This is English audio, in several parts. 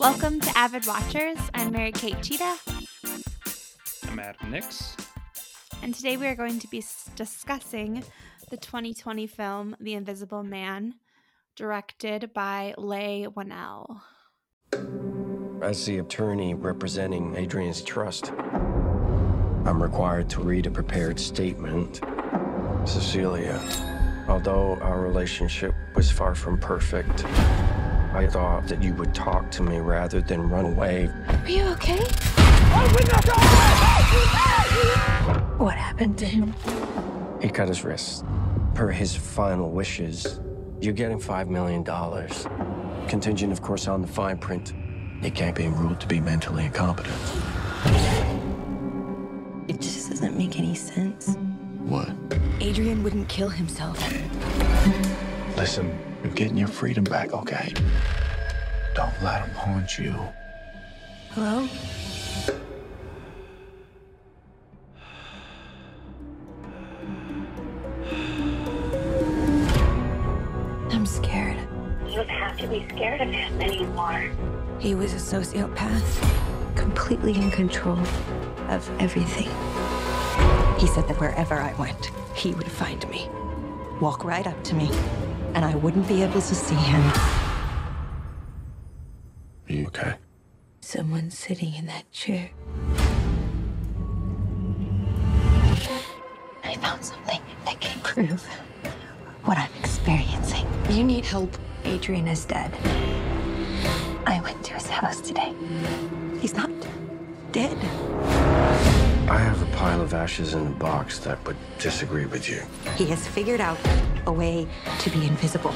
Welcome to Avid Watchers. I'm Mary Kate Cheetah, I'm Adam Nix. and today we are going to be discussing the 2020 film The Invisible Man, directed by Leigh Whannell. As the attorney representing Adrian's trust, I'm required to read a prepared statement. Cecilia, although our relationship was far from perfect, I thought that you would talk to me rather than run away. Are you okay? What happened to him? He cut his wrist. Per his final wishes, you're getting $5 million. Contingent, of course, on the fine print. He can't be ruled to be mentally incompetent. It just doesn't make any sense. What? Adrian wouldn't kill himself. Listen, you're getting your freedom back, okay? Don't let him haunt you. Hello? I'm scared. You don't have to be scared of him anymore. He was a sociopath, completely in control of everything. He said that wherever I went, he would find me, walk right up to me, and I wouldn't be able to see him. Are you okay? Someone sitting in that chair. I found something that can prove what I'm experiencing. You need help. Adrian is dead. I went to his house today. He's not dead. I have a pile of ashes in a box that would disagree with you. He has figured out a way to be invisible.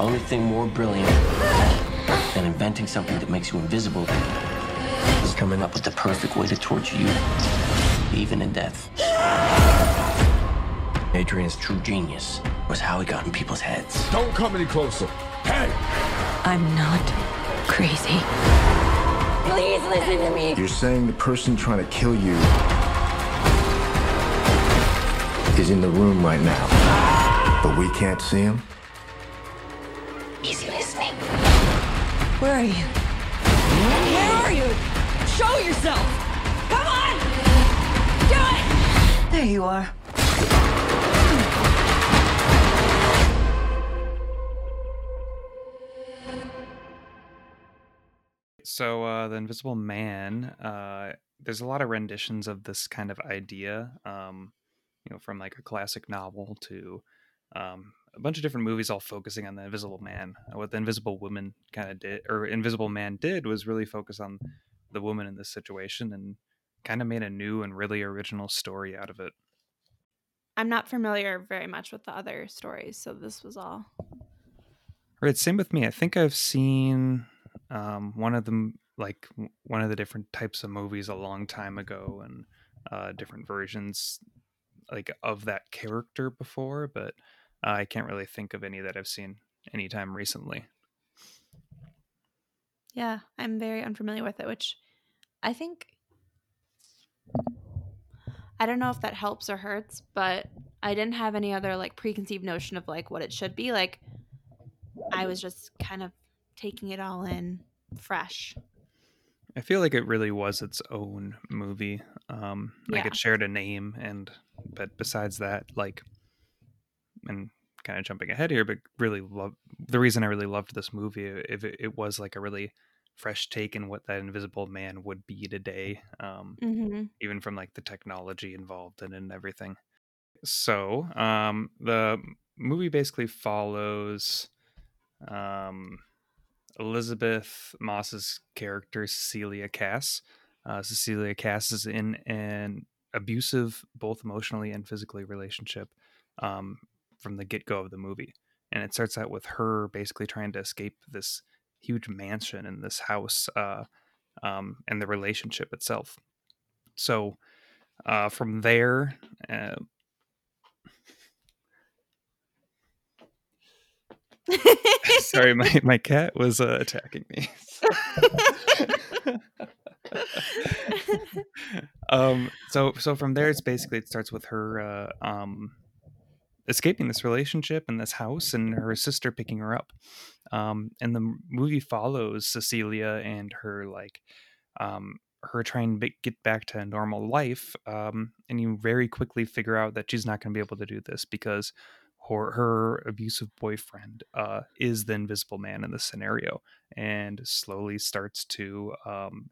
Only thing more brilliant than inventing something that makes you invisible is coming up with the perfect way to torture you, even in death. Adrian's true genius was how he got in people's heads. Don't come any closer. Hey! I'm not crazy. Please listen to me. You're saying the person trying to kill you is in the room right now, but we can't see him? He's listening. Where are you? Where are you? Show yourself! Come on! Do it! There you are. So, uh, The Invisible Man, uh, there's a lot of renditions of this kind of idea, um, you know, from like a classic novel to um, a bunch of different movies all focusing on the Invisible Man. Uh, What the Invisible Woman kind of did, or Invisible Man did, was really focus on the woman in this situation and kind of made a new and really original story out of it. I'm not familiar very much with the other stories, so this was all. Right, same with me. I think I've seen um, one of them, like one of the different types of movies, a long time ago, and uh, different versions, like of that character before. But uh, I can't really think of any that I've seen anytime recently. Yeah, I'm very unfamiliar with it, which I think. I don't know if that helps or hurts, but I didn't have any other like preconceived notion of like what it should be. Like, I was just kind of taking it all in fresh. I feel like it really was its own movie. Um, like it shared a name, and but besides that, like, and kind of jumping ahead here, but really love the reason I really loved this movie. If it, it was like a really fresh take in what that Invisible Man would be today, um, Mm-hmm. even from like the technology involved in it and everything. So um, the movie basically follows um, Elisabeth Moss's character Cecilia Kass. Uh, Cecilia Kass is in an abusive, both emotionally and physically, relationship um, from the get go of the movie, and it starts out with her basically trying to escape this huge mansion and this house uh, um, and the relationship itself. So uh, from there, sorry, my, my cat was uh, attacking me. um so so from there it's basically it starts with her uh um escaping this relationship and this house and her sister picking her up um, and the movie follows cecilia and her like um, her trying to get back to a normal life um, and you very quickly figure out that she's not going to be able to do this because her, her abusive boyfriend uh, is the invisible man in the scenario and slowly starts to um,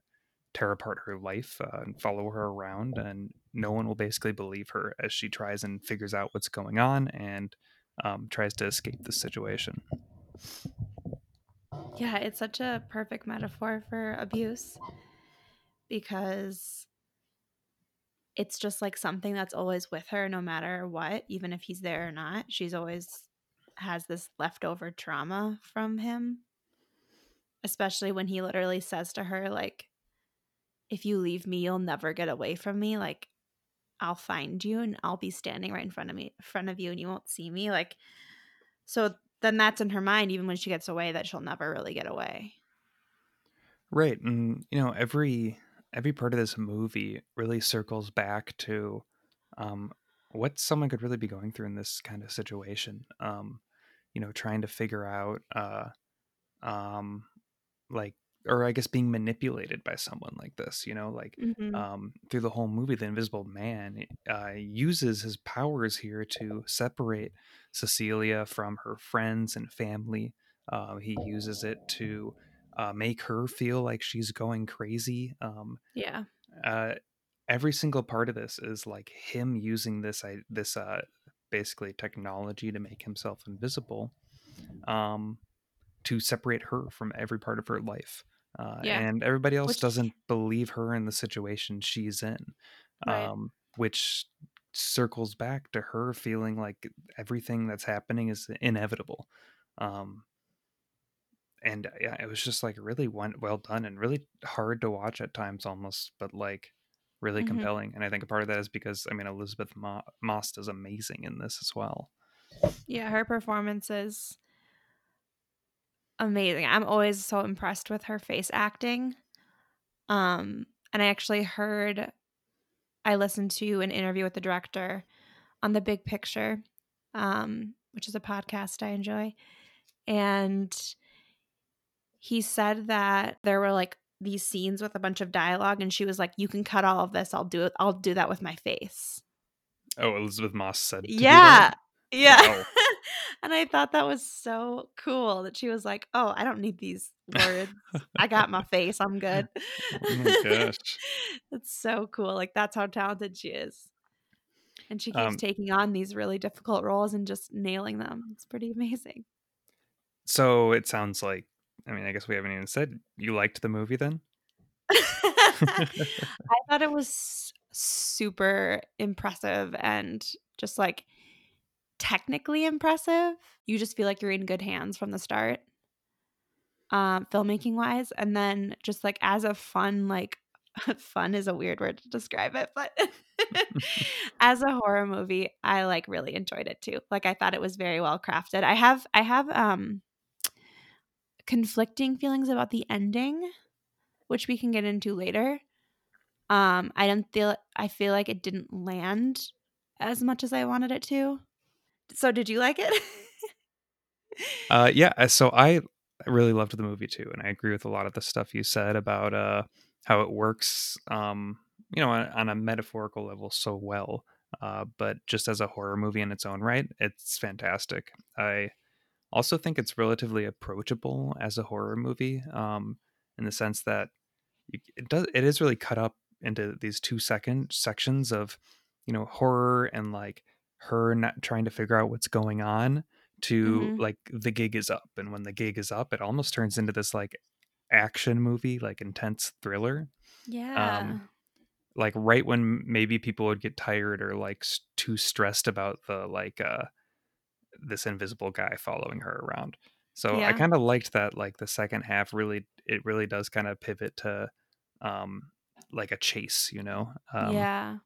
tear apart her life uh, and follow her around and no one will basically believe her as she tries and figures out what's going on and um, tries to escape the situation. Yeah it's such a perfect metaphor for abuse because it's just like something that's always with her no matter what even if he's there or not she's always has this leftover trauma from him. Especially when he literally says to her like if you leave me you'll never get away from me. Like i'll find you and i'll be standing right in front of me in front of you and you won't see me. Like so then that's in her mind even when she gets away that she'll never really get away. Right and you know every every part of this movie really circles back to um, what someone could really be going through in this kind of situation. Um, you know, trying to figure out, uh, um, like, or I guess being manipulated by someone like this. You know, like mm-hmm. um, through the whole movie, the Invisible Man uh, uses his powers here to separate Cecilia from her friends and family. Uh, he uses it to uh, make her feel like she's going crazy. Um, yeah. Uh, every single part of this is like him using this I, this uh, basically technology to make himself invisible, um, to separate her from every part of her life. Uh, yeah. And everybody else which... doesn't believe her in the situation she's in, right. um, which circles back to her feeling like everything that's happening is inevitable. Um, and uh, yeah, it was just like really well done and really hard to watch at times almost, but like really mm-hmm. compelling. And I think a part of that is because I mean Elisabeth Mo- Moss is amazing in this as well. Yeah, her performance is amazing. I'm always so impressed with her face acting. Um, and I actually heard, I listened to an interview with the director on the Big Picture, um, which is a podcast I enjoy, and he said that there were like these scenes with a bunch of dialogue and she was like you can cut all of this. I'll do it. I'll do that with my face. Oh elisabeth moss said yeah. yeah. Wow. and i thought that was so cool that she was like oh i don't need these words. I got my face. I'm good. Oh my gosh. It's so cool. Like that's how talented she is. And she keeps um, taking on these really difficult roles and just nailing them. It's pretty amazing. So it sounds like I mean, I guess we haven't even said you liked the movie then. I thought it was super impressive and just like technically impressive. You just feel like you're in good hands from the start, um, filmmaking wise. And then just like as a fun, like, fun is a weird word to describe it, but as a horror movie, I like really enjoyed it too. Like I thought it was very well crafted. I have I have um conflicting feelings about the ending, which we can get into later. Um, I don't feel I feel like it didn't land as much as I wanted it to. So did you like it? uh yeah, uh, so I really loved the movie too and I agree with a lot of the stuff you said about uh how it works um you know on, on a metaphorical level so well. Uh but just as a horror movie in its own right, it's fantastic. I also think it's relatively approachable as a horror movie um, in the sense that it does it is really cut up into these two second sections of you know horror and like her not trying to figure out what's going on to mm-hmm. like the gig is up and when the gig is up it almost turns into this like action movie like intense thriller yeah um, like right when maybe people would get tired or like too stressed about the like uh this invisible guy following her around. So yeah. I kind of liked that like the second half really it really does kind of pivot to um like a chase, you know. Um, yeah.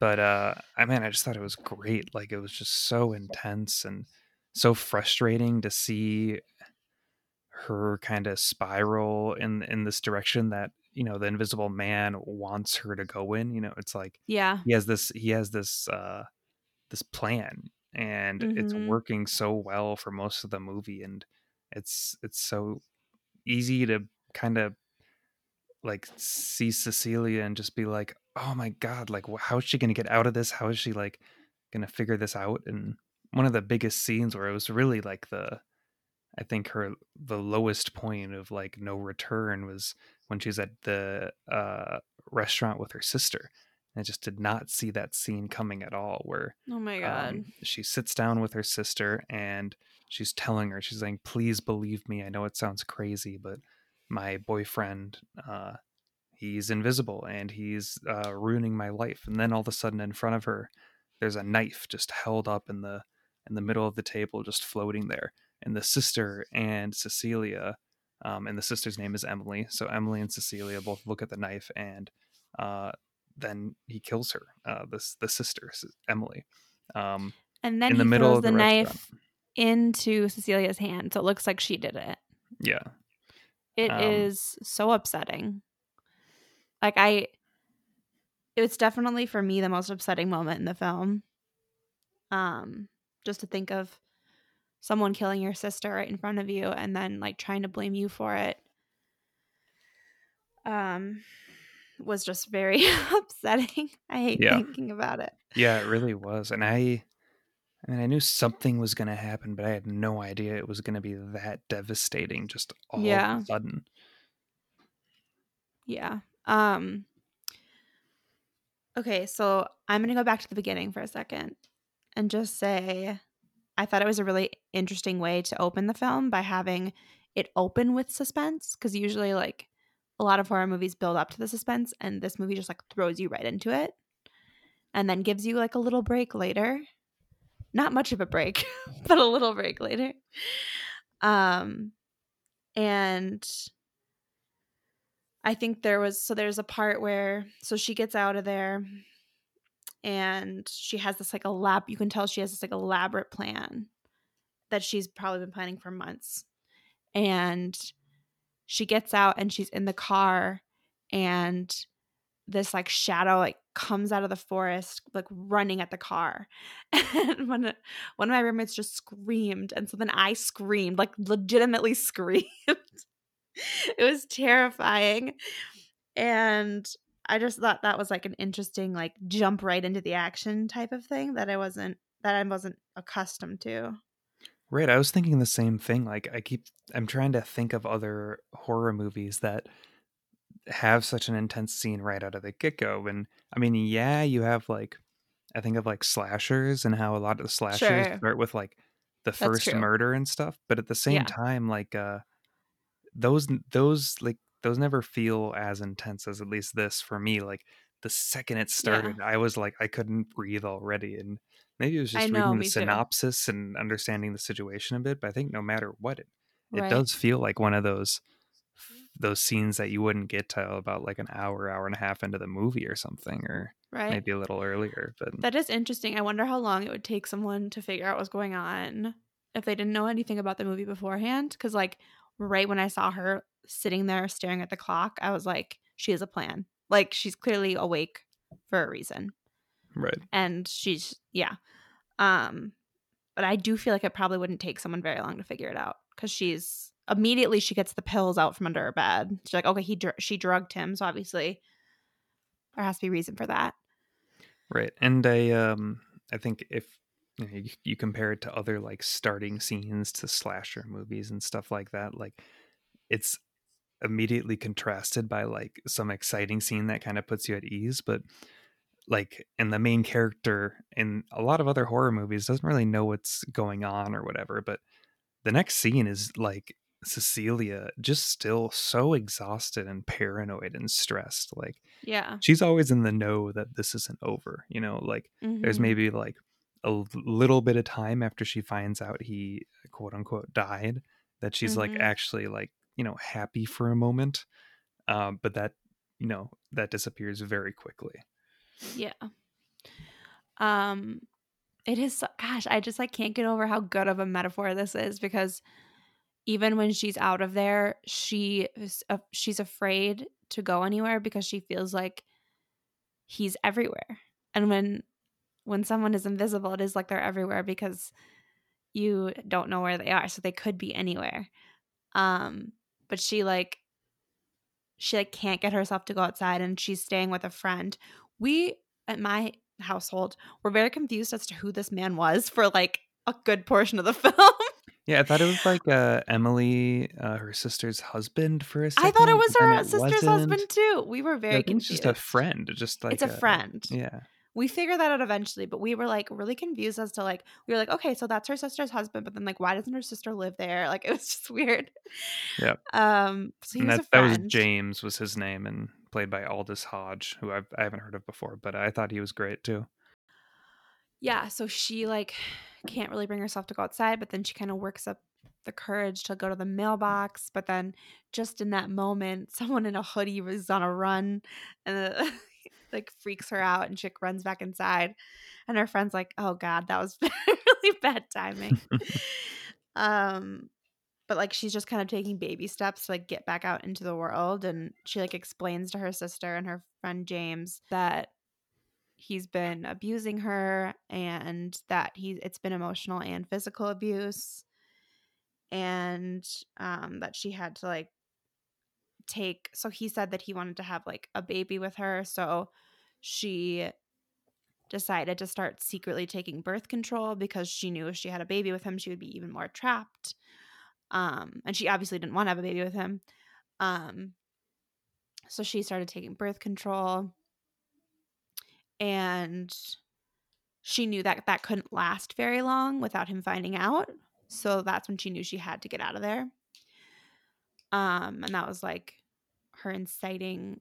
But uh I mean I just thought it was great. Like it was just so intense and so frustrating to see her kind of spiral in in this direction that you know the invisible man wants her to go in you know it's like yeah he has this he has this uh this plan and it's Mhm. working so well for most of the movie and it's it's so easy to kind of like see Cecilia and just be like, "Oh my god, like how is she going to get out of this? How is she like going to figure this out?" And one of the biggest scenes where it was really like the I think her the lowest point of like no return was when she's at the uh restaurant with her sister. I just did not see that scene coming at all where Oh my god. um, she sits down with her sister and she's telling her she's saying please believe me i know it sounds crazy but my boyfriend uh, he's invisible and he's uh, ruining my life. And then all of a sudden in front of her there's a knife just held up in the in the middle of the table just floating there. And the sister and cecilia um, and the sister's name is emily. So emily and cecilia both look at the knife and uh, then he kills her uh, this the sister emily um, and then in the middle of the, the knife restaurant. into Cecilia's hand, so it looks like she did it. yeah It is Um, so upsetting. Like I it's definitely for me the most upsetting moment in the film. Um just to think of someone killing your sister right in front of you and then like trying to blame you for it. Um was just very upsetting. I hate Yeah. thinking about it. Yeah, it really was. And I I mean I knew something was gonna happen, but I had no idea it was gonna be that devastating just all Yeah. of a sudden. Yeah. Um Okay, so I'm going to go back to the beginning for a second and just say I thought it was a really interesting way to open the film by having it open with suspense cuz usually like a lot of horror movies build up to the suspense and this movie just like throws you right into it and then gives you like a little break later. Not much of a break, but a little break later. Um and I think there was so there's a part where so she gets out of there and she has this like elab you can tell she has this like elaborate plan that she's probably been planning for months. And she gets out and she's in the car and this like shadow like comes out of the forest like running at the car. And one of, one of my roommates just screamed. And so then i screamed like legitimately screamed. It was terrifying. And i just thought that was like an interesting like jump right into the action type of thing that i wasn't that i wasn't accustomed to Right, I was thinking the same thing. Like I keep I'm trying to think of other horror movies that have such an intense scene right out of the get-go. And I mean, yeah, you have like I think of like slashers and how a lot of the slashers Sure. start with like the That's first true. murder and stuff, but at the same Yeah. time like uh those those like those never feel as intense as at least this for me like the second it started i was like i couldn't breathe already and maybe it was just know, reading the me too. synopsis and understanding the situation a bit but i think no matter what it, it Right. does feel like one of those those scenes that you wouldn't get to about like an hour hour and a half into the movie or something or right maybe a little earlier but That is interesting. I wonder how long it would take someone to figure out what's going on if they didn't know anything about the movie beforehand. Because, like, right when I saw her sitting there staring at the clock, I was like, she has a plan. Like, she's clearly awake for a reason. Right And she's, yeah. Um, but I do feel like it probably wouldn't take someone very long to figure it out because she's immediately she gets the pills out from under her bed. She's like, okay, he dr- she drugged him, so obviously there has to be a reason for that. Right. And I um I think if you, know, you, you compare it to other like starting scenes to slasher movies and stuff like that, like it's immediately contrasted by like some exciting scene that kind of puts you at ease, but like and the main character in a lot of other horror movies doesn't really know what's going on or whatever, but the next scene is like Cecilia just still so exhausted and paranoid and stressed like Yeah. she's always in the know that this isn't over you know like there's Mhm. maybe like a little bit of time after she finds out he quote unquote died that she's like Mhm. actually like you know happy for a moment um but that you know that disappears very quickly Yeah. Um it is gosh, I just like can't get over how good of a metaphor this is because even when she's out of there, she uh, she's afraid to go anywhere because she feels like he's everywhere. And when when someone is invisible, it is like they're everywhere because you don't know where they are. So they could be anywhere. Um, but she like she like can't get herself to go outside and she's staying with a friend. We at my household were very confused as to who this man was for like a good portion of the film. Yeah, I thought it was like uh, Emily, uh, her sister's husband for a second. I thought it was her it sister's wasn't. husband too. We were Yeah, very I think it's confused. just a friend, just like it's a friend. Yeah, We figured that out eventually, but we were like really confused as to like we were like, okay, so that's her sister's husband, but then like why doesn't her sister live there? Like it was just weird. Yep. Um so he and was that a that was. James was his name, and played by Aldis Hodge, who I've, I haven't heard of before, but I thought he was great too. yeah so she like can't really bring herself to go outside but then she kind of works up the courage to go to the mailbox but then just in that moment someone in a hoodie was on a run and like freaks her out and she runs back inside and her friend's like oh god that was really bad timing um but like she's just kind of taking baby steps to like get back out into the world and she like explains to her sister and her friend James that he's been abusing her and that he it's been emotional and physical abuse and um that she had to like take so he said that he wanted to have like a baby with her so she decided to start secretly taking birth control because she knew if she had a baby with him she would be even more trapped um and she obviously didn't want to have a baby with him um so she started taking birth control and she knew that that couldn't last very long without him finding out so that's when she knew she had to get out of there um and that was like her inciting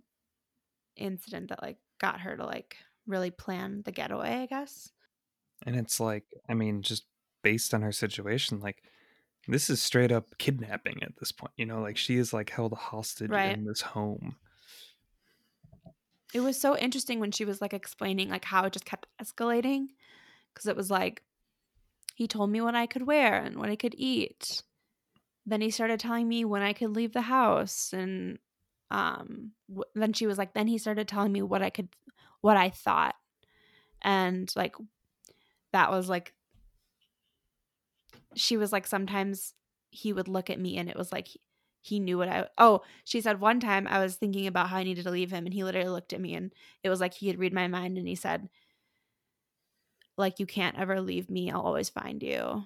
incident that like got her to like really plan the getaway i guess. And it's like, I mean, just based on her situation, like this is straight up kidnapping at this point. You know, like she is like held hostage Right. in this home. it was so interesting when she was like explaining like how it just kept escalating because it was like he told me what i could wear and what i could eat then he started telling me when i could leave the house and um w- then she was like then he started telling me what i could what i thought and like that was like she was like sometimes he would look at me and it was like he, knew what I oh she said one time I was thinking about how I needed to leave him and he literally looked at me and it was like he had read my mind and he said like you can't ever leave me I'll always find you.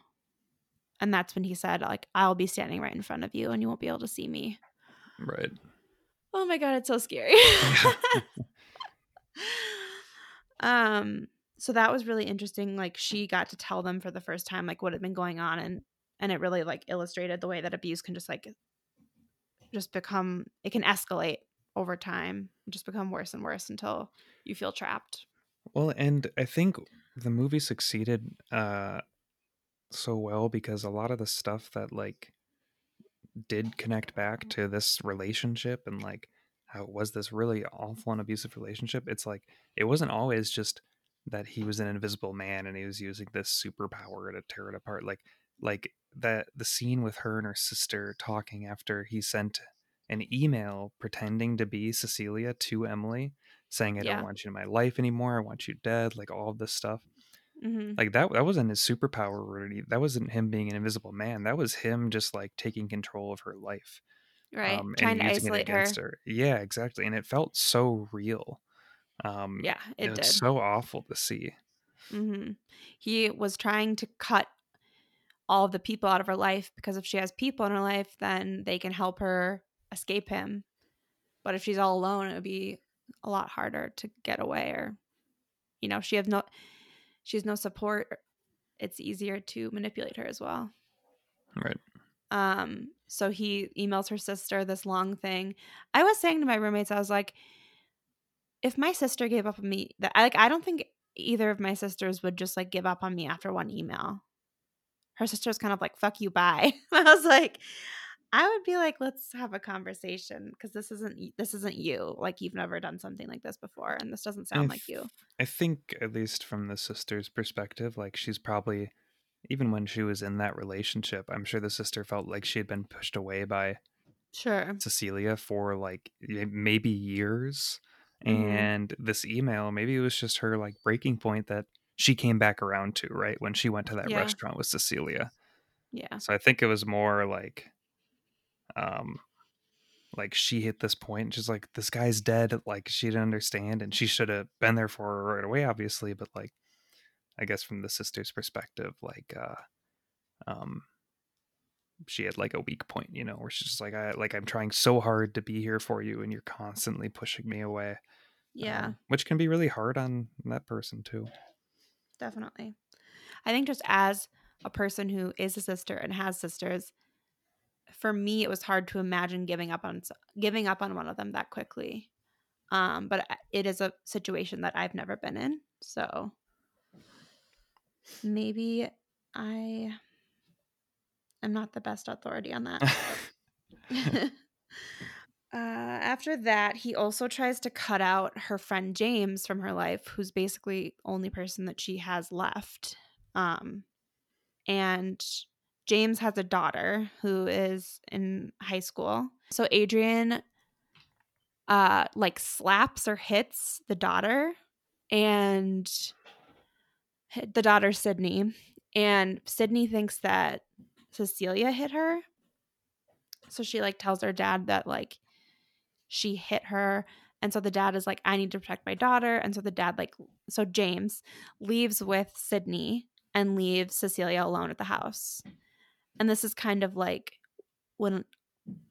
And that's when he said like I'll be standing right in front of you and you won't be able to see me. Right. oh my god it's so scary. Um so that was really interesting like she got to tell them for the first time like what had been going on and and it really like illustrated the way that abuse can just like just become it can escalate over time just become worse and worse until you feel trapped. Well, and I think the movie succeeded uh so well because a lot of the stuff that like did connect back to this relationship and like how it was this really awful and abusive relationship, it's like it wasn't always just that he was an invisible man and he was using this superpower to tear it apart. Like like that the scene with her and her sister talking after he sent an email pretending to be Cecilia to Emily saying I Yeah. don't want you in my life anymore. I want you dead. Like all of this stuff. hmm Like that that wasn't his superpower really. That wasn't him being an invisible man. That was him just like taking control of her life. right um, trying to and using it isolate her her. Yeah, exactly. And it felt so real. Um yeah it did so awful to see. hmm He was trying to cut all of the people out of her life because if she has people in her life, then they can help her escape him. But if she's all alone, it would be a lot harder to get away or you know, she has no she has no support. It's easier to manipulate her as well. Right. Um, so he emails her sister this long thing. I was saying to my roommates, I was like, if my sister gave up on me, that like I don't think either of my sisters would just like give up on me after one email. Her sister's kind of like, fuck you, bye. I was like, I would be like, let's have a conversation because this isn't this isn't you. Like you've never done something like this before, and this doesn't sound I like you. I think at least from the sister's perspective, like she's probably even when she was in that relationship, I'm sure the sister felt like she had been pushed away by Sure. Cecilia for like maybe years. Mhm. And this email, maybe it was just her like breaking point that she came back around to, right? When she went to that Yeah. restaurant with Cecilia. Yeah. So I think it was more like um like she hit this point and she's like, This guy's dead, like she didn't understand and she should have been there for her right away, obviously, but like I guess from the sister's perspective, like uh um she had like a weak point, you know, where she's just like I like I'm trying so hard to be here for you and you're constantly pushing me away. Yeah. um, which can be really hard on that person too. Definitely. I think just as a person who is a sister and has sisters, for me it was hard to imagine giving up on giving up on one of them that quickly. Um, but it is a situation that I've never been in, so maybe I am not the best authority on that. uh, after that, he also tries to cut out her friend James from her life, who's basically only person that she has left. Um, and James has a daughter who is in high school. So Adrian, uh, like slaps or hits the daughter, and the daughter Sydney, and Sydney thinks that Cecilia hit her. So she like tells her dad that like she hit her. And so the dad is like i need to protect my daughter. And so the dad like so james leaves with sydney and leaves cecilia alone at the house. And this is kind of like when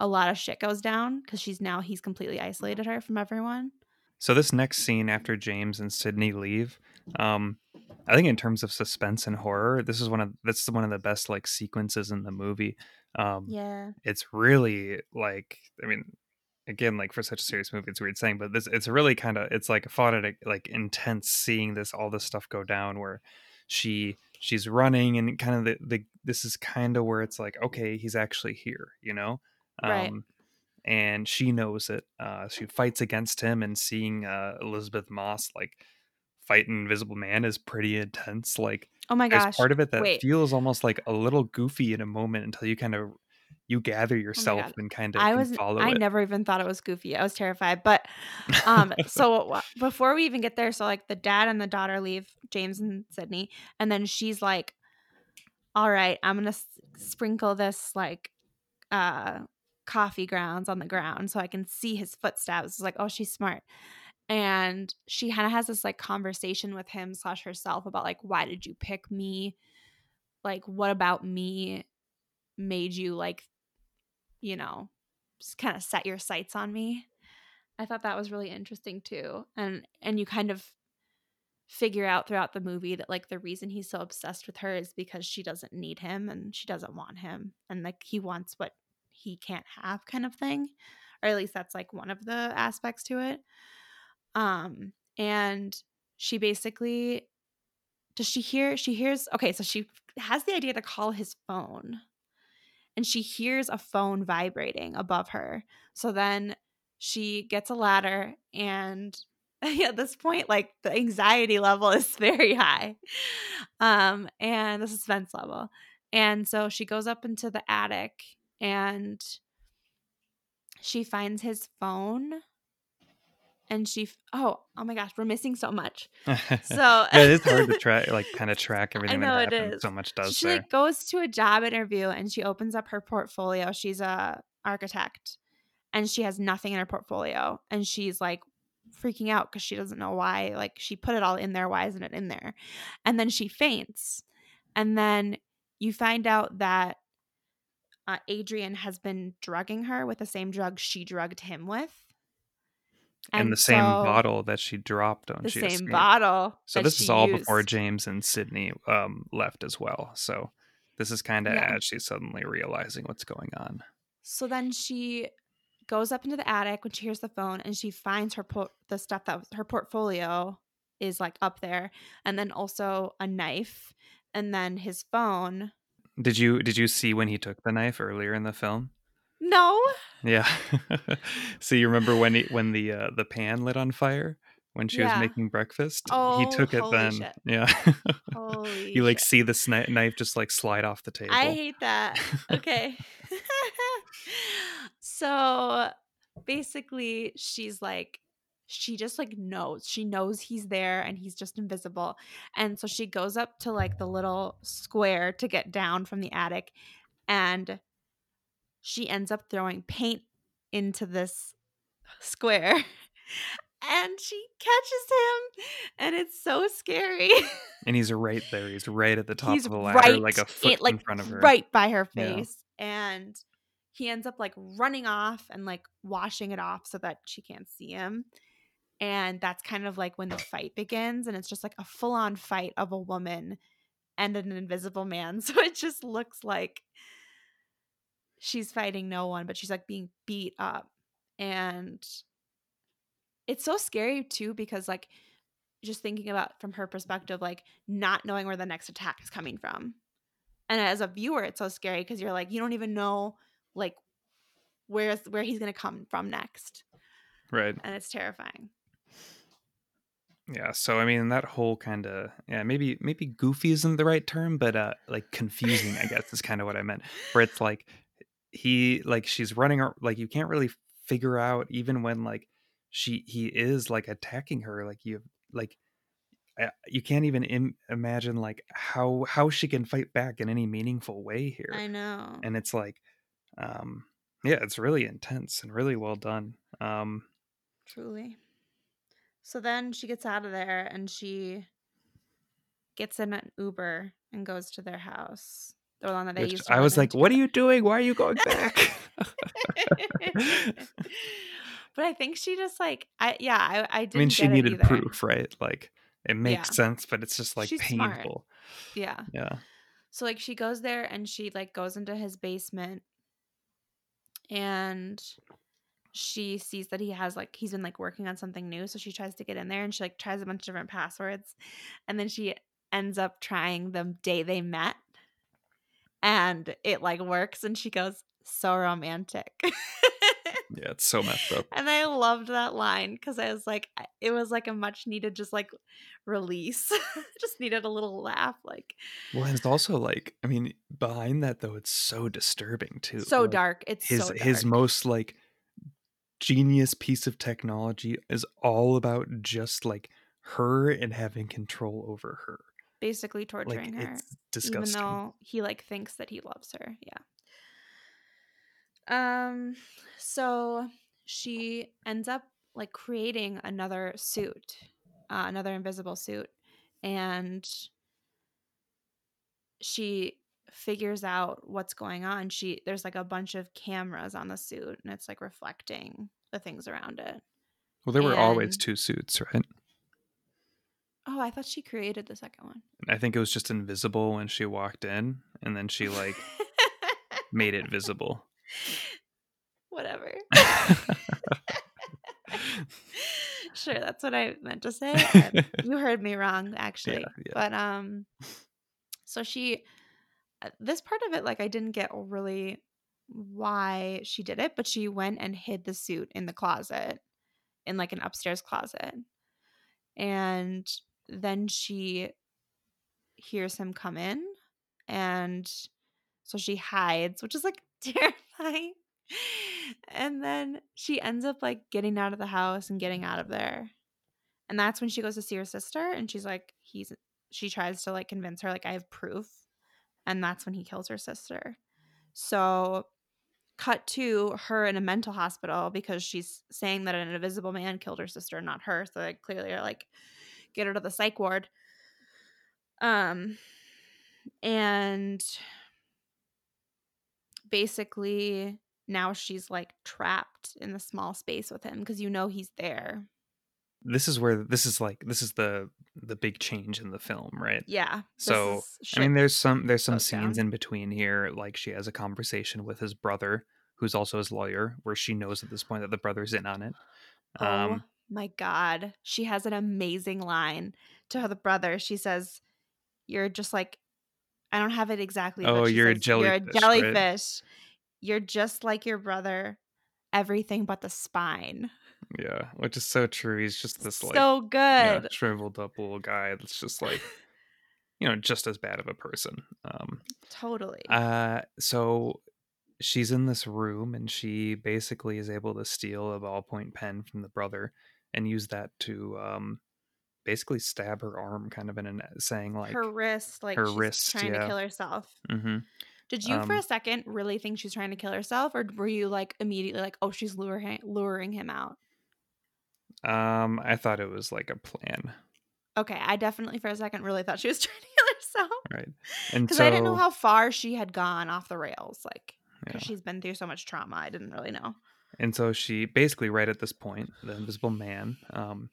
a lot of shit goes down because she's now he's completely isolated her from everyone. So this next scene after James and Sydney leave, um, I think in terms of suspense and horror, this is one of that's one of the best like sequences in the movie. Um, yeah it's really like I mean, again, like for such a serious movie, it's weird saying, but this it's really kind of it's like a phonetic, like intense seeing this all this stuff go down where she she's running and kind of the, the this is kind of where it's like okay he's actually here you know Right. Um, and she knows it uh she fights against him and seeing uh elisabeth moss like fight an invisible man is pretty intense like oh my there's gosh part of it that wait feels almost like a little goofy in a moment until you kind of you gather yourself Oh and kind of I was follow I it. never even thought it was goofy. I was terrified. But um so before we even get there, so like the dad and the daughter leave James and Sydney and then she's like all right, I'm going to s- sprinkle this like uh coffee grounds on the ground so I can see his footsteps. It's like, oh, she's smart. And she kind of has this like conversation with him slash herself about like, why did you pick me? Like, what about me made you like, you know, just kind of set your sights on me? I thought that was really interesting too. And and you kind of figure out throughout the movie that like the reason he's so obsessed with her is because she doesn't need him and she doesn't want him and like he wants what he can't have kind of thing or at least that's like one of the aspects to it um and she basically does she hear she hears okay so she has the idea to call his phone. And she hears a phone vibrating above her. So then she gets a ladder and at this point like the anxiety level is very high. Um and the suspense level. And so she goes up into the attic and she finds his phone and she f- oh oh my gosh we're missing so much so yeah, it's hard to track, like, kind of track everything I know that it happens. is. So much does she there. like goes to a job interview and she opens up her portfolio she's a architect and she has nothing in her portfolio and she's like freaking out because she doesn't know why like she put it all in there why isn't it in there and then she faints and then you find out that uh, adrian has been drugging her with the same drug she drugged him with and, the same so- bottle that she dropped on the she same escaped. bottle So this is all before. James and Sydney um, left as well. So this is kind of Yeah. as she's suddenly realizing what's going on. So then she goes up into the attic when she hears the phone and she finds her po- the stuff that was her portfolio is like up there and then also a knife and then his phone. Did you did you see when he took the knife earlier in the film? No. Yeah. so you remember when he, when the uh, the pan lit on fire when she Yeah. was making breakfast? Oh, he took it then. shit. Yeah. Holy you like shit. see the sni- knife just like slide off the table. I hate that. Okay. so basically she's like she just like knows. She knows he's there and he's just invisible. And so she goes up to like the little square to get down from the attic and she ends up throwing paint into this square. And she catches him, and it's so scary. And he's right there. He's right at the top He's of the ladder, right like a foot it, like in front of her. right by her Yeah. face and he ends up like running off and like washing it off so that she can't see him and that's kind of like when the fight begins and it's just like a full-on fight of a woman and an invisible man so it just looks like she's fighting no one but she's like being beat up and it's so scary too because like just thinking about from her perspective like not knowing where the next attack is coming from and as a viewer it's so scary because you're like you don't even know like where's where he's gonna come from next Right. and it's terrifying Yeah. So I mean, that whole kind of yeah, maybe maybe goofy isn't the right term, but uh, like confusing, I guess is kind of what I meant. Where it's like he like she's running like you can't really figure out even when like she he is like attacking her like you like you can't even Im- imagine like how how she can fight back in any meaningful way here. I know. And it's like um yeah it's really intense and really well done um truly. So then she gets out of there and she gets in an uber and goes to their house the one that they which used to i was like what are you doing why are you going back but I think she just like I yeah I I didn't I mean, she needed proof, right? Like it makes Yeah. sense, but it's just like She's smart. painful. Yeah. Yeah. So like she goes there and she like goes into his basement and she sees that he has like he's been like working on something new so she tries to get in there and she like tries a bunch of different passwords and then she ends up trying the day they met and it like works and she goes so romantic Yeah, it's so messed up. and i loved that line because i was like it was like a much needed just like release just needed a little laugh like Well, and it's also like, I mean, behind that though, it's so disturbing too. so Like, dark it's His so dark. his most like genius piece of technology is all about just like her and having control over her. Basically Like torturing her it's disgusting. even though he like thinks that he loves her yeah um so she ends up like creating another suit uh, another invisible suit and she figures out what's going on she there's like a bunch of cameras on the suit and it's like reflecting the things around it well, there were always two suits, right? Oh i thought she created the second one I think it was just invisible when she walked in, and then she like made it visible. whatever sure that's what i meant to say you heard me wrong actually yeah. but um so she uh, this part of it like i didn't get really why she did it but she went and hid the suit in the closet in like an upstairs closet and then she hears him come in and so she hides which is like terrifying. And then she ends up like getting out of the house and getting out of there. And that's when she goes to see her sister and she's like he's she tries to like convince her like i have proof. And that's when he kills her sister. So cut to her in a mental hospital because she's saying that an invisible man killed her sister not her. So they clearly are like get her to the psych ward um and basically now she's like trapped in the small space with him because you know he's there this is where this is like this is the the big change in the film, right? yeah So, I mean, there's some there's some scenes down. in between here, like she has a conversation with his brother, who's also his lawyer, where she knows at this point that the brother's in on it. oh Um, my god she has an amazing line to her brother she says you're just like i don't have it exactly Oh, you're a says, you're a jellyfish, right?" you're just like your brother everything but the spine yeah, which is so true. He's just this like so good yeah, shriveled up little guy that's just like you know just as bad of a person. Um, totally Uh, so she's in this room and she basically is able to steal a ballpoint pen from the brother and use that to um, basically stab her arm, kind of in an saying like her wrist, like her she's wrist, trying yeah. to kill herself. hmm Did you, for Um, a second, really think she's trying to kill herself, or were you like immediately like, "Oh, she's luring luring him out"? Um, I thought it was like a plan, Okay, I definitely for a second really thought she was trying to kill herself right? And because so I didn't know how far she had gone off the rails, like because yeah. she's been through so much trauma. I didn't really know. And so she basically, right at this point, the invisible man um,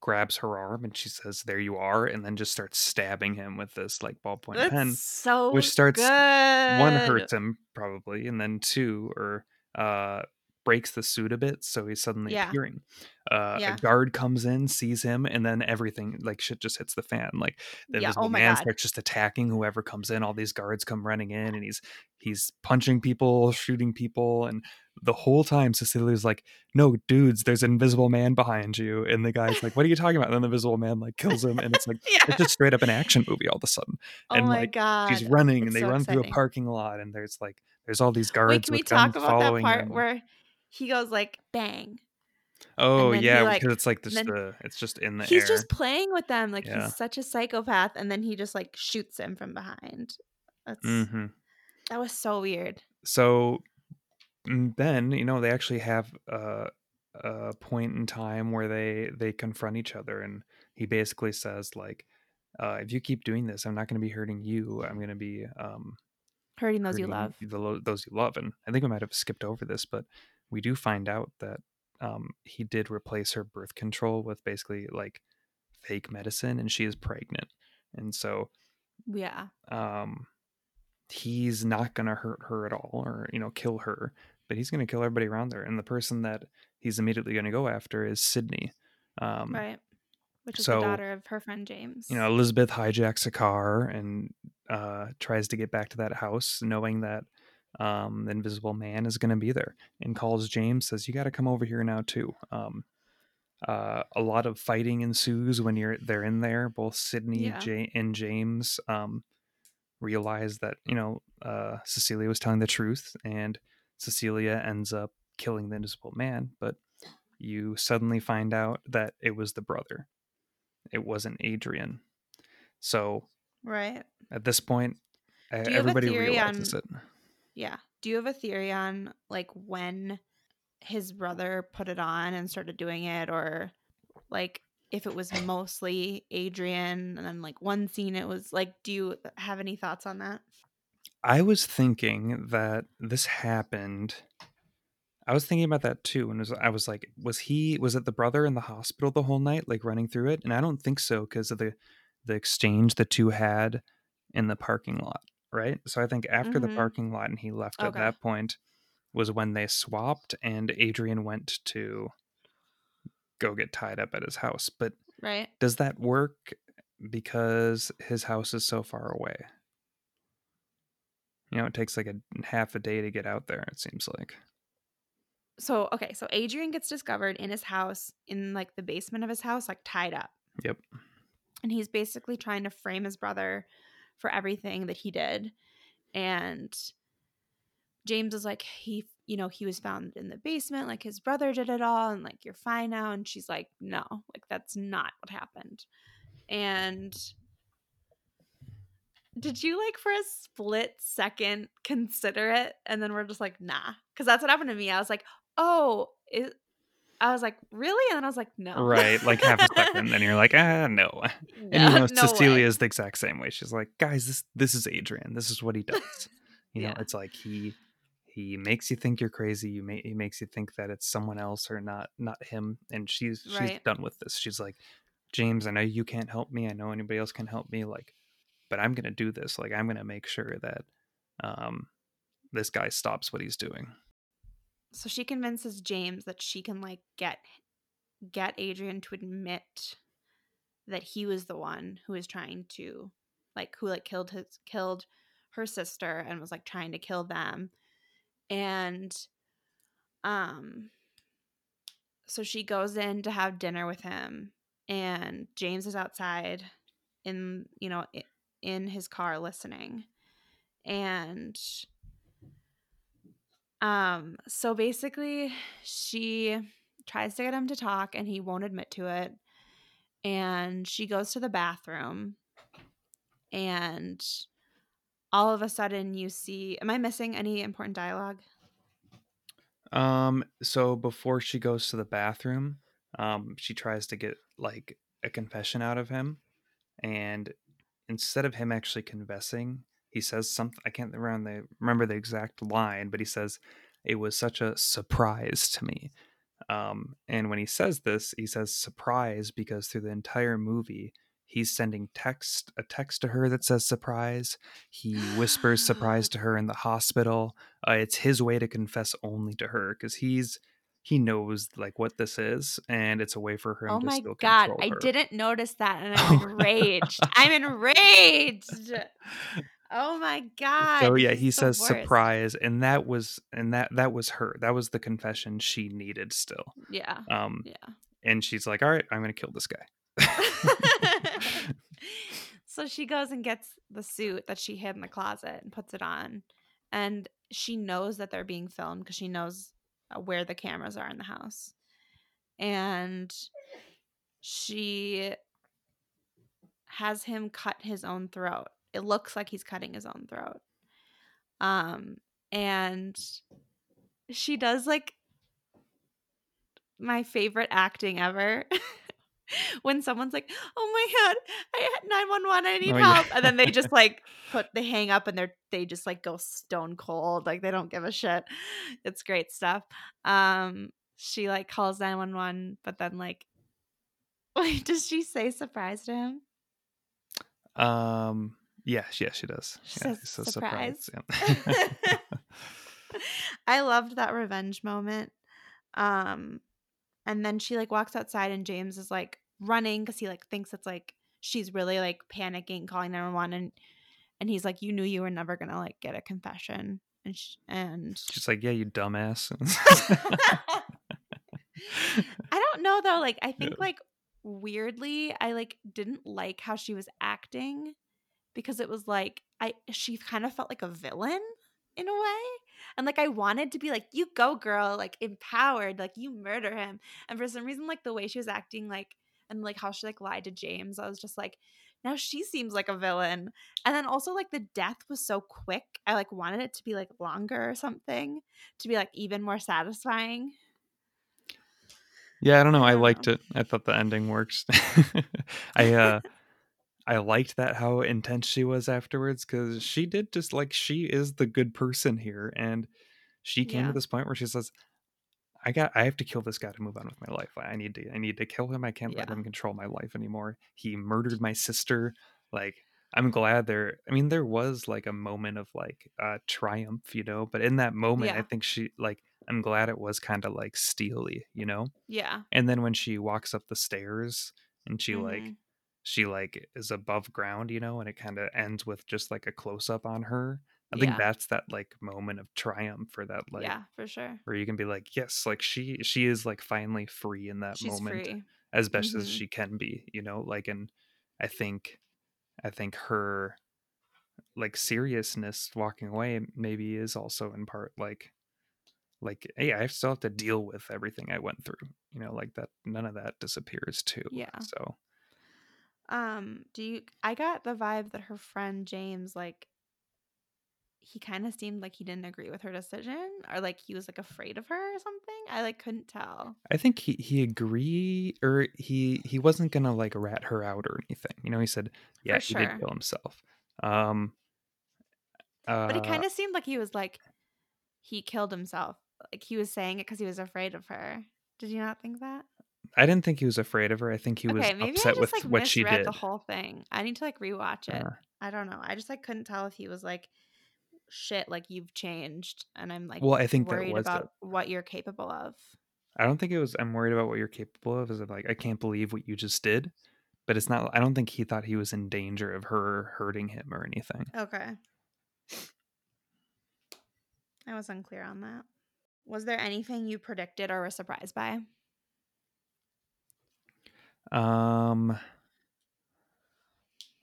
grabs her arm and she says, "There you are," and then just starts stabbing him with this like ballpoint That's pen, so which starts good. one hurts him probably, and then two or uh, breaks the suit a bit, so he's suddenly Yeah. appearing. Uh, Yeah. A guard comes in, sees him, and then everything like shit just hits the fan. Like the Yeah, oh man God. starts just attacking whoever comes in. All these guards come running in, and he's he's punching people, shooting people, and the whole time Cecilia's like, "No, dudes, there's an invisible man behind you," and the guy's like, "What are you talking about?" And then the invisible man like kills him, and it's like Yeah. it's just straight up an action movie all of a sudden. oh and, my like, god. She's running, It's and they so run through a parking lot, and there's like there's all these guards Wait, can we talk about that part them. where he goes like bang? oh yeah, like- because it's like this the it's just in the He's air. just playing with them like Yeah. he's such a psychopath, and then he just like shoots him from behind. That's hmm that was so weird. so mm, then you know they actually have a, a point in time where they they confront each other and he basically says like uh, if you keep doing this i'm not going to be hurting you i'm going to be um Hurting those you love. the those you love and i think we might have skipped over this but we do find out that um he did replace her birth control with basically like fake medicine and she is pregnant and so Yeah. um he's not going to hurt her at all or you know kill her but he's going to kill everybody around there and the person that he's immediately going to go after is sydney um right. Which is so, the daughter of her friend James. you know elisabeth hijacks a car and uh tries to get back to that house knowing that um the invisible man is going to be there and calls james says you got to come over here now too um uh, a lot of fighting ensues when you're they're in there. Both Sydney Yeah. Ja- and James um, realize that you know uh, Cecilia was telling the truth, and Cecilia ends up killing the invisible man. But you suddenly find out that it was the brother. It wasn't Adrian. So right. at this point, Do you have a everybody realizes on- it. Yeah. Do you have a theory on like when his brother put it on and started doing it or like if it was mostly Adrian and then like one scene it was like do you have any thoughts on that? I was thinking that this happened. I was thinking about that too, and was, I was like, was he? Was it the brother in the hospital the whole night, like running through it? And I don't think so because of the the exchange the two had in the parking lot, right? So I think after the Mhm. parking lot and he left at that point was when they swapped, and Adrian went to go get tied up at his house. But Right? does that work because his house is so far away? You know, it takes like a half a day to get out there, it seems like. So okay, so Adrian gets discovered in his house in like the basement of his house like tied up. Yep. and he's basically trying to frame his brother for everything that he did and james is like he you know he was found in the basement like his brother did it all and like you're fine now and she's like no like that's not what happened and did you like for a split second consider it? And then we're just like nah because that's what happened to me. I was like oh it, i was like really and then i was like no Right. Like half a second, and then you're like, ah, no. And you know, no Cecilia way. is the exact same way. She's like, guys, this this is Adrian. This is what he does. You know, Yeah. it's like he he makes you think you're crazy. You may he makes you think that it's someone else or not not him. And she's she's Right. done with this. She's like, James, I know you can't help me. I know anybody else can help me. Like, but I'm gonna do this. Like, I'm gonna make sure that um this guy stops what he's doing. So she convinces James that she can like get get Adrian to admit that he was the one who was trying to like who like killed his killed her sister and was like trying to kill them. And um so she goes in to have dinner with him and James is outside in you know in his car listening. And um so basically she tries to get him to talk and he won't admit to it. And she goes to the bathroom and all of a sudden you see am I missing any important dialogue? Um, so before she goes to the bathroom, um, she tries to get like a confession out of him, and instead of him actually confessing, he says something. I can't remember the remember the exact line, but he says, "It was such a surprise to me." Um, and when he says this, he says surprise because through the entire movie, he's sending text a text to her that says surprise he whispers surprise to her in the hospital uh, it's his way to confess only to her because he's he knows like what this is and it's a way for him Oh to my god, I her. didn't notice that and I'm enraged. I'm enraged. Oh my god. so yeah he says worst. surprise and that was and that that was her that was the confession she needed still Yeah. um Yeah. and she's like all right i'm gonna kill this guy so she goes and gets the suit that she hid in the closet and puts it on. And she knows that they're being filmed because she knows uh, where the cameras are in the house. And she has him cut his own throat. It looks like he's cutting his own throat. Um and she does like my favorite acting ever. when someone's like, "Oh my god, I had 911, I need Oh, yeah. help." And then they just like put they hang up and they're they just like go stone cold, like they don't give a shit. It's great stuff. Um she like calls 911, but then like wait, does she say surprise to him? um yeah yeah she does She yeah, says she says surprise. yeah. I loved that revenge moment. Um and then she like walks outside and James is like running cuz he like thinks it's like she's really like panicking calling 911 and and he's like you knew you were never going to like get a confession and sh- and she's like yeah you dumbass I don't know though like I think Yeah. like weirdly I like didn't like how she was acting because it was like I she kind of felt like a villain in a way. And like I wanted to be like, you go, girl, like empowered, like you murder him. And for some reason, like the way she was acting, like and like how she like lied to James, I was just like, now she seems like a villain. And then also like the death was so quick. I like wanted it to be like longer or something to be like even more satisfying. Yeah, I don't know. I I don't liked know. it. I thought the ending works. I uh I liked that how intense she was afterwards cuz she did just like she is the good person here and she came Yeah. to this point where she says I got I have to kill this guy to move on with my life. I need to I need to kill him. I can't let him control my life anymore. He murdered my sister. Like I'm glad there I mean there was like a moment of like uh triumph, you know, but in that moment I think she like I'm glad it was kind of like steely, you know? Yeah. and then when she walks up the stairs and she like Mhm. She like is above ground you know and it kind of ends with just like a close up on her i think Yeah. that's that like moment of triumph for that like yeah, for sure. where you can be like yes like she she is like finally free in that She's moment free. as best as Mhm. she can be you know like and i think i think her like seriousness walking away maybe is also in part like like hey i still have to deal with everything i went through you know like that none of that disappears too Yeah. so Um, do you I got the vibe that her friend James like he kind of seemed like he didn't agree with her decision or like he was like afraid of her or something. I like couldn't tell. i think he he agree or he he wasn't gonna like rat her out or anything you know he said yeah he sure. did kill himself um uh But it kind of seemed like he was like he killed himself. Like he was saying it cuz he was afraid of her. Did you not think that? I didn't think he was afraid of her i think he was okay, maybe I upset just with like what she did the whole thing. I need to like rewatch it. Uh, I don't know. I just like couldn't tell if he was like shit like you've changed and I'm like well i think that worried was about it what you're capable of. i don't think it was i'm worried about what you're capable of is it like i can't believe what you just did but it's not i don't think he thought he was in danger of her hurting him or anything Okay. I was unclear on that. Was there anything you predicted or were surprised by? Um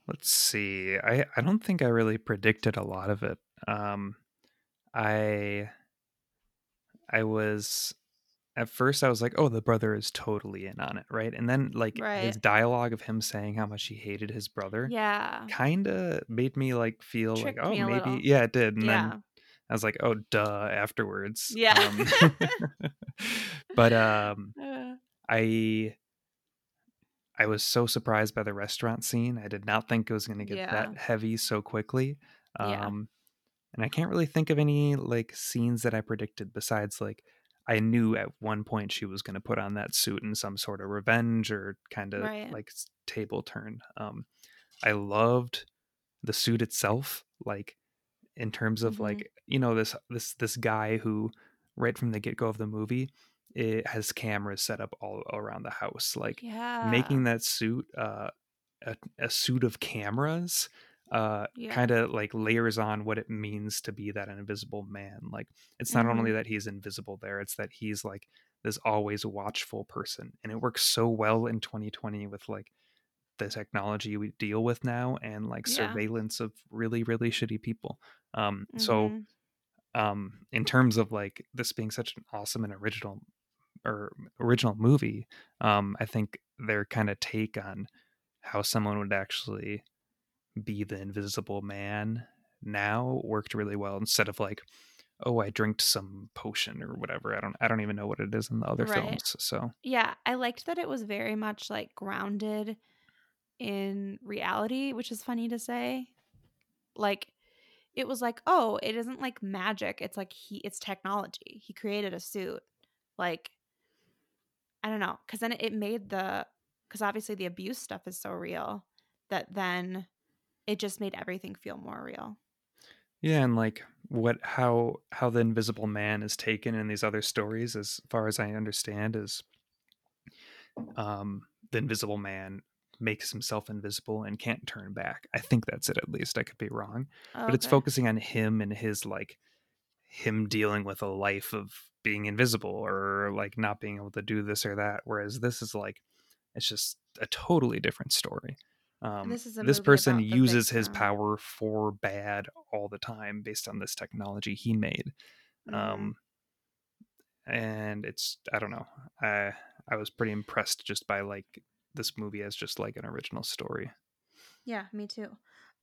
let's see. I I don't think I really predicted a lot of it. Um I I was at first I was like, oh, the brother is totally in on it, right? And then like his dialogue of him saying how much he hated his brother Yeah. kind of made me like feel like, oh, maybe little. yeah, it did. And Yeah. then I was like, oh, duh, afterwards. Yeah. Um, but um, Uh, I I was so surprised by the restaurant scene. I did not think it was going to get Yeah. that heavy so quickly. Yeah. Um, and I can't really think of any like scenes that I predicted besides like I knew at one point she was going to put on that suit in some sort of revenge or kind of Right. like table turn. Um, I loved the suit itself, like in terms of Mhm. like you know this this this guy who right from the get go of the movie it has cameras set up all around the house, like yeah. making that suit uh, a, a suit of cameras uh Yeah. kind of like layers on what it means to be that invisible man like it's not only Mhm. that he's invisible there it's that he's like this always watchful person and it works so well in 2020 with like the technology we deal with now and like Yeah. surveillance of really really shitty people um so Mhm. um in terms of like this being such an awesome and original or original movie um i think their kind of take on how someone would actually be the invisible man now worked really well instead of like oh i drank some potion or whatever i don't i don't even know what it is in the other Right. films so Yeah, I liked that it was very much like grounded in reality, which is funny to say. Like it was like, oh, it isn't like magic. It's like he it's technology. He created a suit. Like I don't know, cuz then it made the cuz obviously the abuse stuff is so real that then it just made everything feel more real. yeah and like what how how the invisible man is taken in these other stories as far as i understand is um the invisible man makes himself invisible and can't turn back i think that's it at least i could be wrong but it's Okay. focusing on him and his like him dealing with a life of being invisible or like not being able to do this or that whereas this is like it's just a totally different story um, This this person uses his victim. power for bad all the time based on this technology he made Mhm. um and it's i don't know i i was pretty impressed just by like this movie as just like an original story Yeah, me too.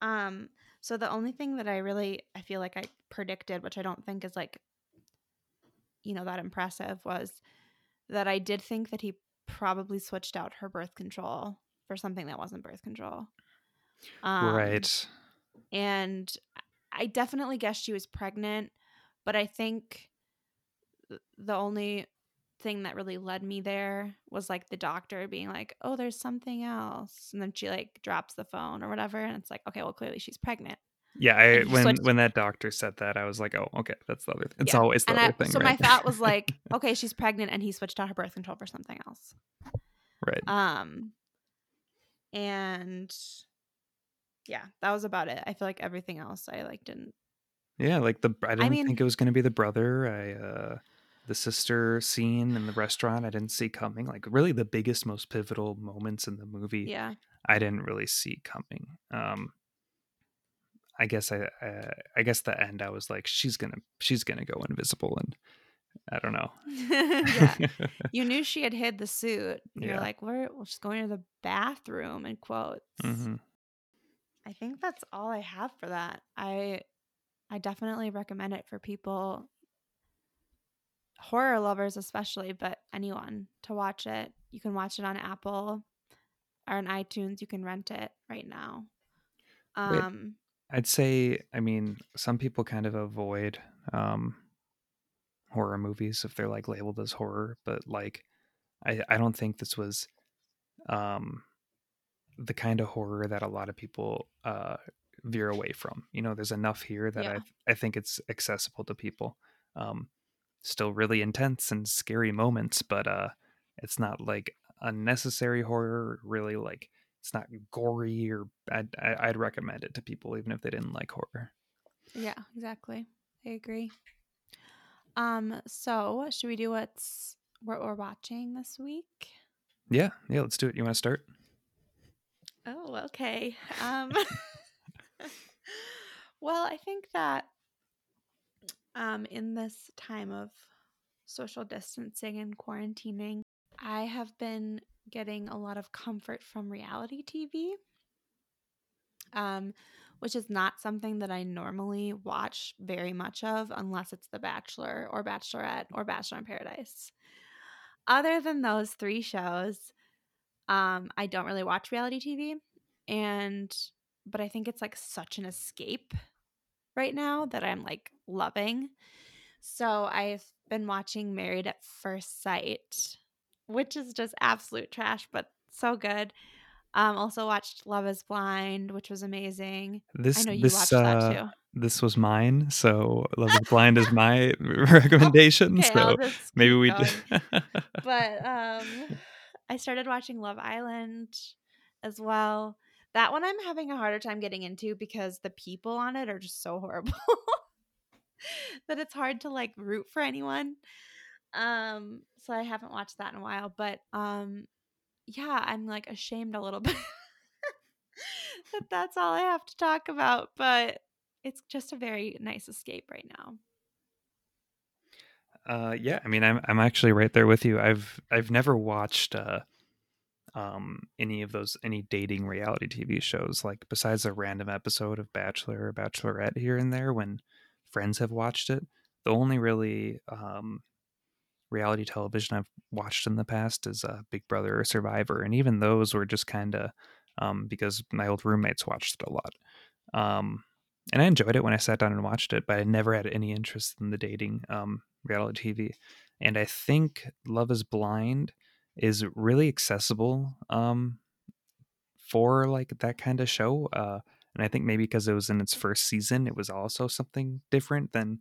Um, so the only thing that I really I feel like I predicted, which I don't think is like, you know, that impressive, was that I did think that he probably switched out her birth control for something that wasn't birth control. Um, right And I definitely guessed she was pregnant, but I think the only thing that really led me there was like the doctor being like, "Oh, there's something else," and then she like drops the phone or whatever, and it's like, okay, well, clearly she's pregnant. yeah I, when switched- when that doctor said that i was like oh okay that's the other th- it's Yeah. always the and other I, thing so right? my thought was like, okay, she's pregnant, and he switched out her birth control for something else. right Um, and yeah, that was about it. I feel like everything else I like didn't. Yeah, like the I didn't mean- think it was going to be the brother. I uh the sister scene in the restaurant I didn't see coming. Like really the biggest most pivotal moments in the movie Yeah, I didn't really see coming. Um I guess I uh, I guess the end I was like she's to she's to go invisible and I don't know. yeah. You knew she had hid the suit. You're Yeah. like, where? Well, she's going to the bathroom. In quotes. Mm-hmm. I think that's all I have for that. I I definitely recommend it for people horror lovers especially, but anyone to watch it. You can watch it on Apple or on iTunes. You can rent it right now. Wait. Um I'd say, I mean, some people kind of avoid um, horror movies if they're like labeled as horror, but like, I, I don't think this was um, the kind of horror that a lot of people uh, veer away from. You know, there's enough here that Yeah. I I think it's accessible to people. Um, still really intense and scary moments, but uh, it's not like unnecessary horror. Really, like it's not gory or I'd, I- I'd recommend it to people even if they didn't like horror. yeah, exactly. I agree. Um so should we do what's what we're watching this week? Yeah, yeah, let's do it. You want to start? Oh, okay. Um, well, I think that um, in this time of social distancing and quarantining, I have been getting a lot of comfort from reality TV. Um, which is not something that I normally watch very much of unless it's The Bachelor or Bachelorette or Bachelor in Paradise. Other than those three shows, um, I don't really watch reality TV. And, but I think it's like such an escape right now that I'm like loving. So I've been watching Married at First Sight, which is just absolute trash, but so good. Um, also watched Love Is Blind, which was amazing. This I know you this watched uh, that too. this was mine. So Love is Blind is my recommendation. Okay, so maybe we. going. d- but um I started watching Love Island as well. That one I'm having a harder time getting into because the people on it are just so horrible that it's hard to like root for anyone. Um so I haven't watched that in a while, but um yeah, I'm like ashamed a little bit that that's all I have to talk about, but it's just a very nice escape right now. Uh, yeah, I mean, I'm I'm actually right there with you. I've I've never watched uh, um, any of those any dating reality TV shows. Like besides a random episode of Bachelor or Bachelorette here and there when friends have watched it. The only really um, reality television I've watched in the past is uh, Big Brother or Survivor, and even those were just kind of um, because my old roommates watched it a lot. Um, and I enjoyed it when I sat down and watched it, but I never had any interest in the dating um, reality TV. And I think Love is Blind is really accessible um, for like that kind of show. Uh, and I think maybe because it was in its first season, it was also something different than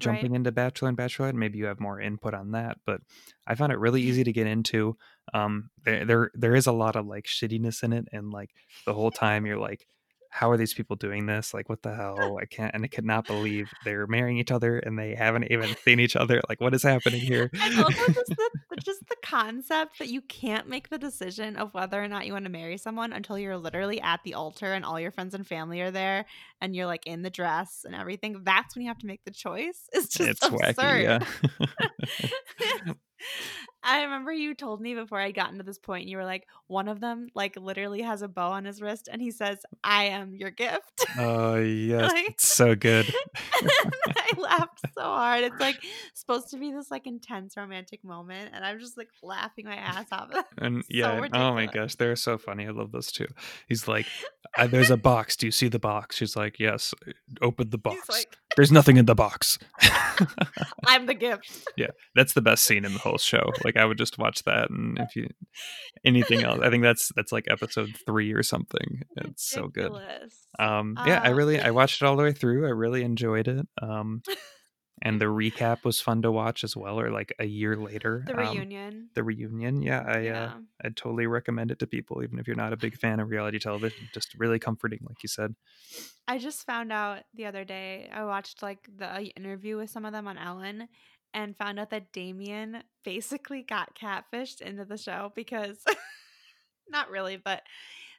jumping Right. into Bachelor and Bachelorette. Maybe you have more input on that, but I found it really easy to get into. Um, there, there, there is a lot of like shittiness in it, and like the whole time you're like, how are these people doing this? Like, what the hell? I can't, and I cannot believe they're marrying each other and they haven't even seen each other. Like, what is happening here? And also just the just the concept that you can't make the decision of whether or not you want to marry someone until you're literally at the altar and all your friends and family are there and you're like in the dress and everything. That's when you have to make the choice. It's just it's absurd. wacky, yeah. I remember you told me before I'd gotten to this point, you were like, one of them like literally has a bow on his wrist and he says, I am your gift. Oh yes, Like- it's so good. I laughed so hard. It's like supposed to be this like intense romantic moment, and I'm just like laughing my ass off. And So yeah, and- oh my gosh, they're so funny. I love those two. He's like, "Uh, "There's a box. Do you see the box?" She's like, "Yes." uh, Open the box. He's like, There's nothing in the box. I'm the gift. Yeah. That's the best scene in the whole show. Like I would just watch that, and if you anything else, I think that's that's like episode three or something. It's so good. Um, yeah, I Uh, really I watched it all the way through. I really enjoyed it. Um, and the recap was fun to watch as well. Or like a year later, the um, reunion. the reunion. Yeah, I uh, yeah. I'd totally recommend it to people, even if you're not a big fan of reality television. Just really comforting, like you said. I just found out the other day. I watched like the interview with some of them on Ellen, and found out that Damian basically got catfished into the show because, not really, but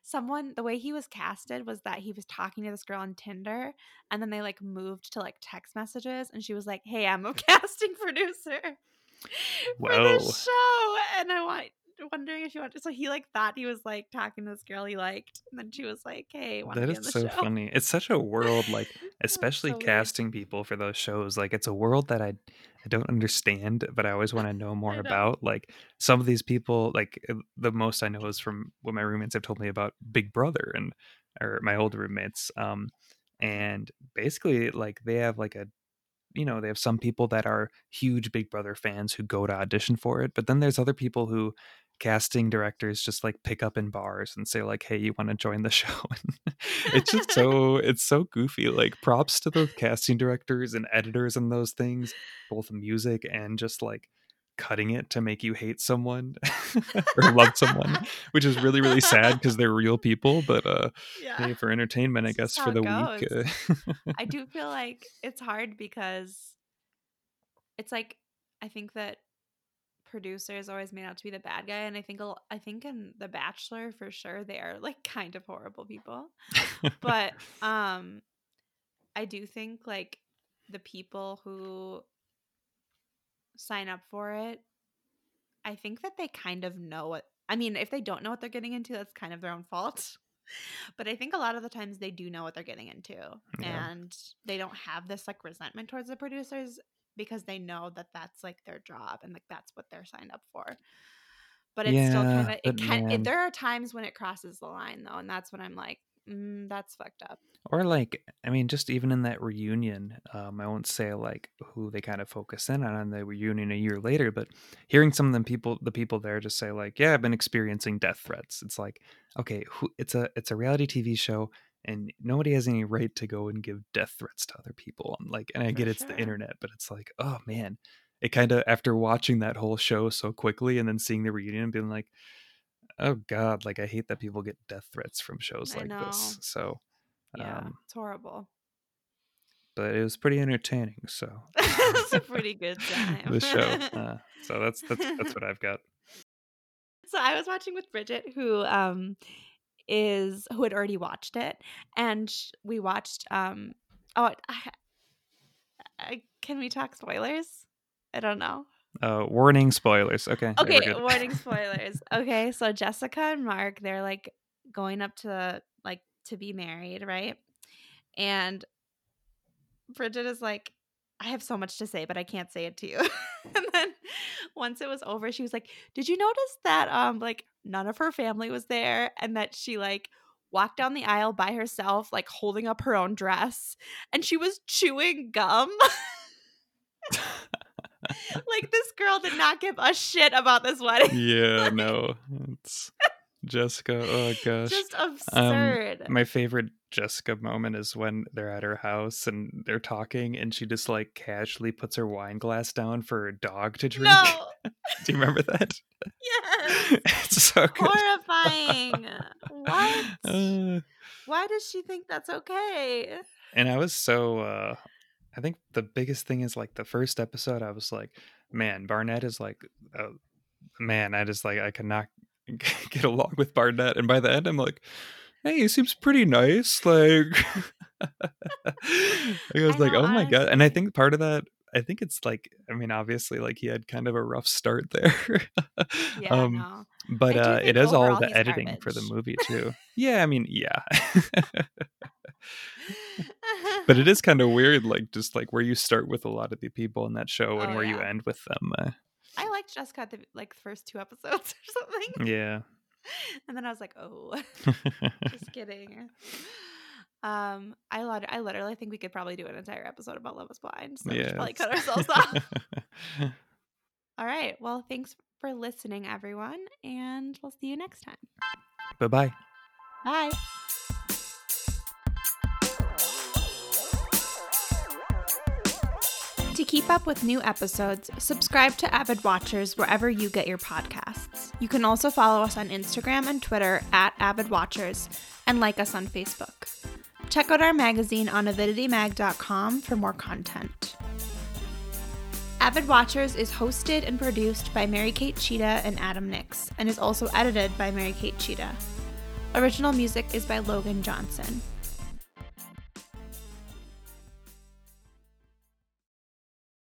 someone the way he was casted was that he was talking to this girl on Tinder, and then they like moved to like text messages, and she was like, "Hey, I'm a casting producer." For Whoa. this show, and I want wondering if you want. So he like thought he was like talking to this girl he liked, and then she was like, "Hey, want to That the so show?" funny. It's such a world, like especially so weird. casting people for those shows. Like it's a world that I I don't understand, but I always want to know more about. Like some of these people, like uh, the most I know is from what my roommates have told me about Big Brother and or my old roommates. Um, and basically, like they have like a you know they have some people that are huge big brother fans who go to audition for it but then there's other people who casting directors just like pick up in bars and say like hey you want to join the show And it's just so it's so goofy like props to the casting directors and editors and those things both music and just like cutting it to make you hate someone or love someone which is really really sad because they're real people but uh yeah. hey for entertainment i guess for the week uh, I do feel like it's hard because it's like I think that producer is always made out to be the bad guy, and I think I think in The Bachelor for sure they are like kind of horrible people, but um, I do think like the people who sign up for it, I think that they kind of know what I mean, if they don't know what they're getting into, that's kind of their own fault. But I think a lot of the times they do know what they're getting into Yeah. and they don't have this like resentment towards the producers because they know that that's like their job and like that's what they're signed up for. But it's still kind of it can it, there are times when it crosses the line though and that's when I'm like, mm, that's fucked up. Or like, I mean, just even in that reunion, um, I won't say like who they kind of focus in on in the reunion a year later, but hearing some of them people, the people there, just say like, "Yeah, I've been experiencing death threats." It's like, okay, who, it's a it's a reality TV show, and nobody has any right to go and give death threats to other people. And like, and I For get it's the internet, but it's like, oh man, it kind of after watching that whole show so quickly and then seeing the reunion, and being like, oh god, like I hate that people get death threats from shows I like know. this. So. Yeah, Um, it's horrible. but it was pretty entertaining. So it's a pretty good time. the show. Uh, so that's that's that's what I've got. so I was watching with Bridget, who um is who had already watched it, and sh- we watched um oh I, I, can we talk spoilers? I don't know. Uh, warning spoilers. Okay. Okay, warning spoilers. Okay, so Jessica and Mark, they're like going up to like to be married, right? And Bridget is like, I have so much to say, but I can't say it to you. and then once it was over, she was like, Did you notice that um like none of her family was there and that she like walked down the aisle by herself, like holding up her own dress, and she was chewing gum? like this girl did not give a shit about this wedding. yeah. No. It's Jessica. Oh gosh. Just absurd. My favorite Jessica moment is when they're at her house and they're talking, and she just like casually puts her wine glass down for her dog to drink. no. Do you remember that? Yes. it's so good. Horrifying. what? Uh, Why does she think that's okay? and I was so uh I think the biggest thing is like the first episode I was like, man, Barnett is like uh, man, I just like I cannot get along with Barnett and by the end I'm like, hey, he seems pretty nice like I was I like, know, "Oh my god." And I think part of that I think it's like I mean obviously like he had kind of a rough start there. Yeah, um no. but uh, it is all the editing for the movie too. yeah, I mean, yeah. but it is kind of weird like just like where you start with a lot of the people in that show and Oh, where you end with them uh, Liked Jessica the like first two episodes or something. yeah And then I was like, oh, just kidding. Um, I lit- I literally think we could probably do an entire episode about Love is Blind. So we yeah should probably cut ourselves off. All right. Well, thanks for listening, everyone, and we'll see you next time. bye-bye Bye. Keep up with new episodes, subscribe to Avid Watchers wherever you get your podcasts. You can also follow us on Instagram and Twitter at Avid Watchers and like us on Facebook. Check out our magazine on aviditymag.com for more content. Avid Watchers is hosted and produced by Mary Kate Cheetah and Adam Nix and is also edited by Mary Kate Cheetah. Original music is by Logan Johnson.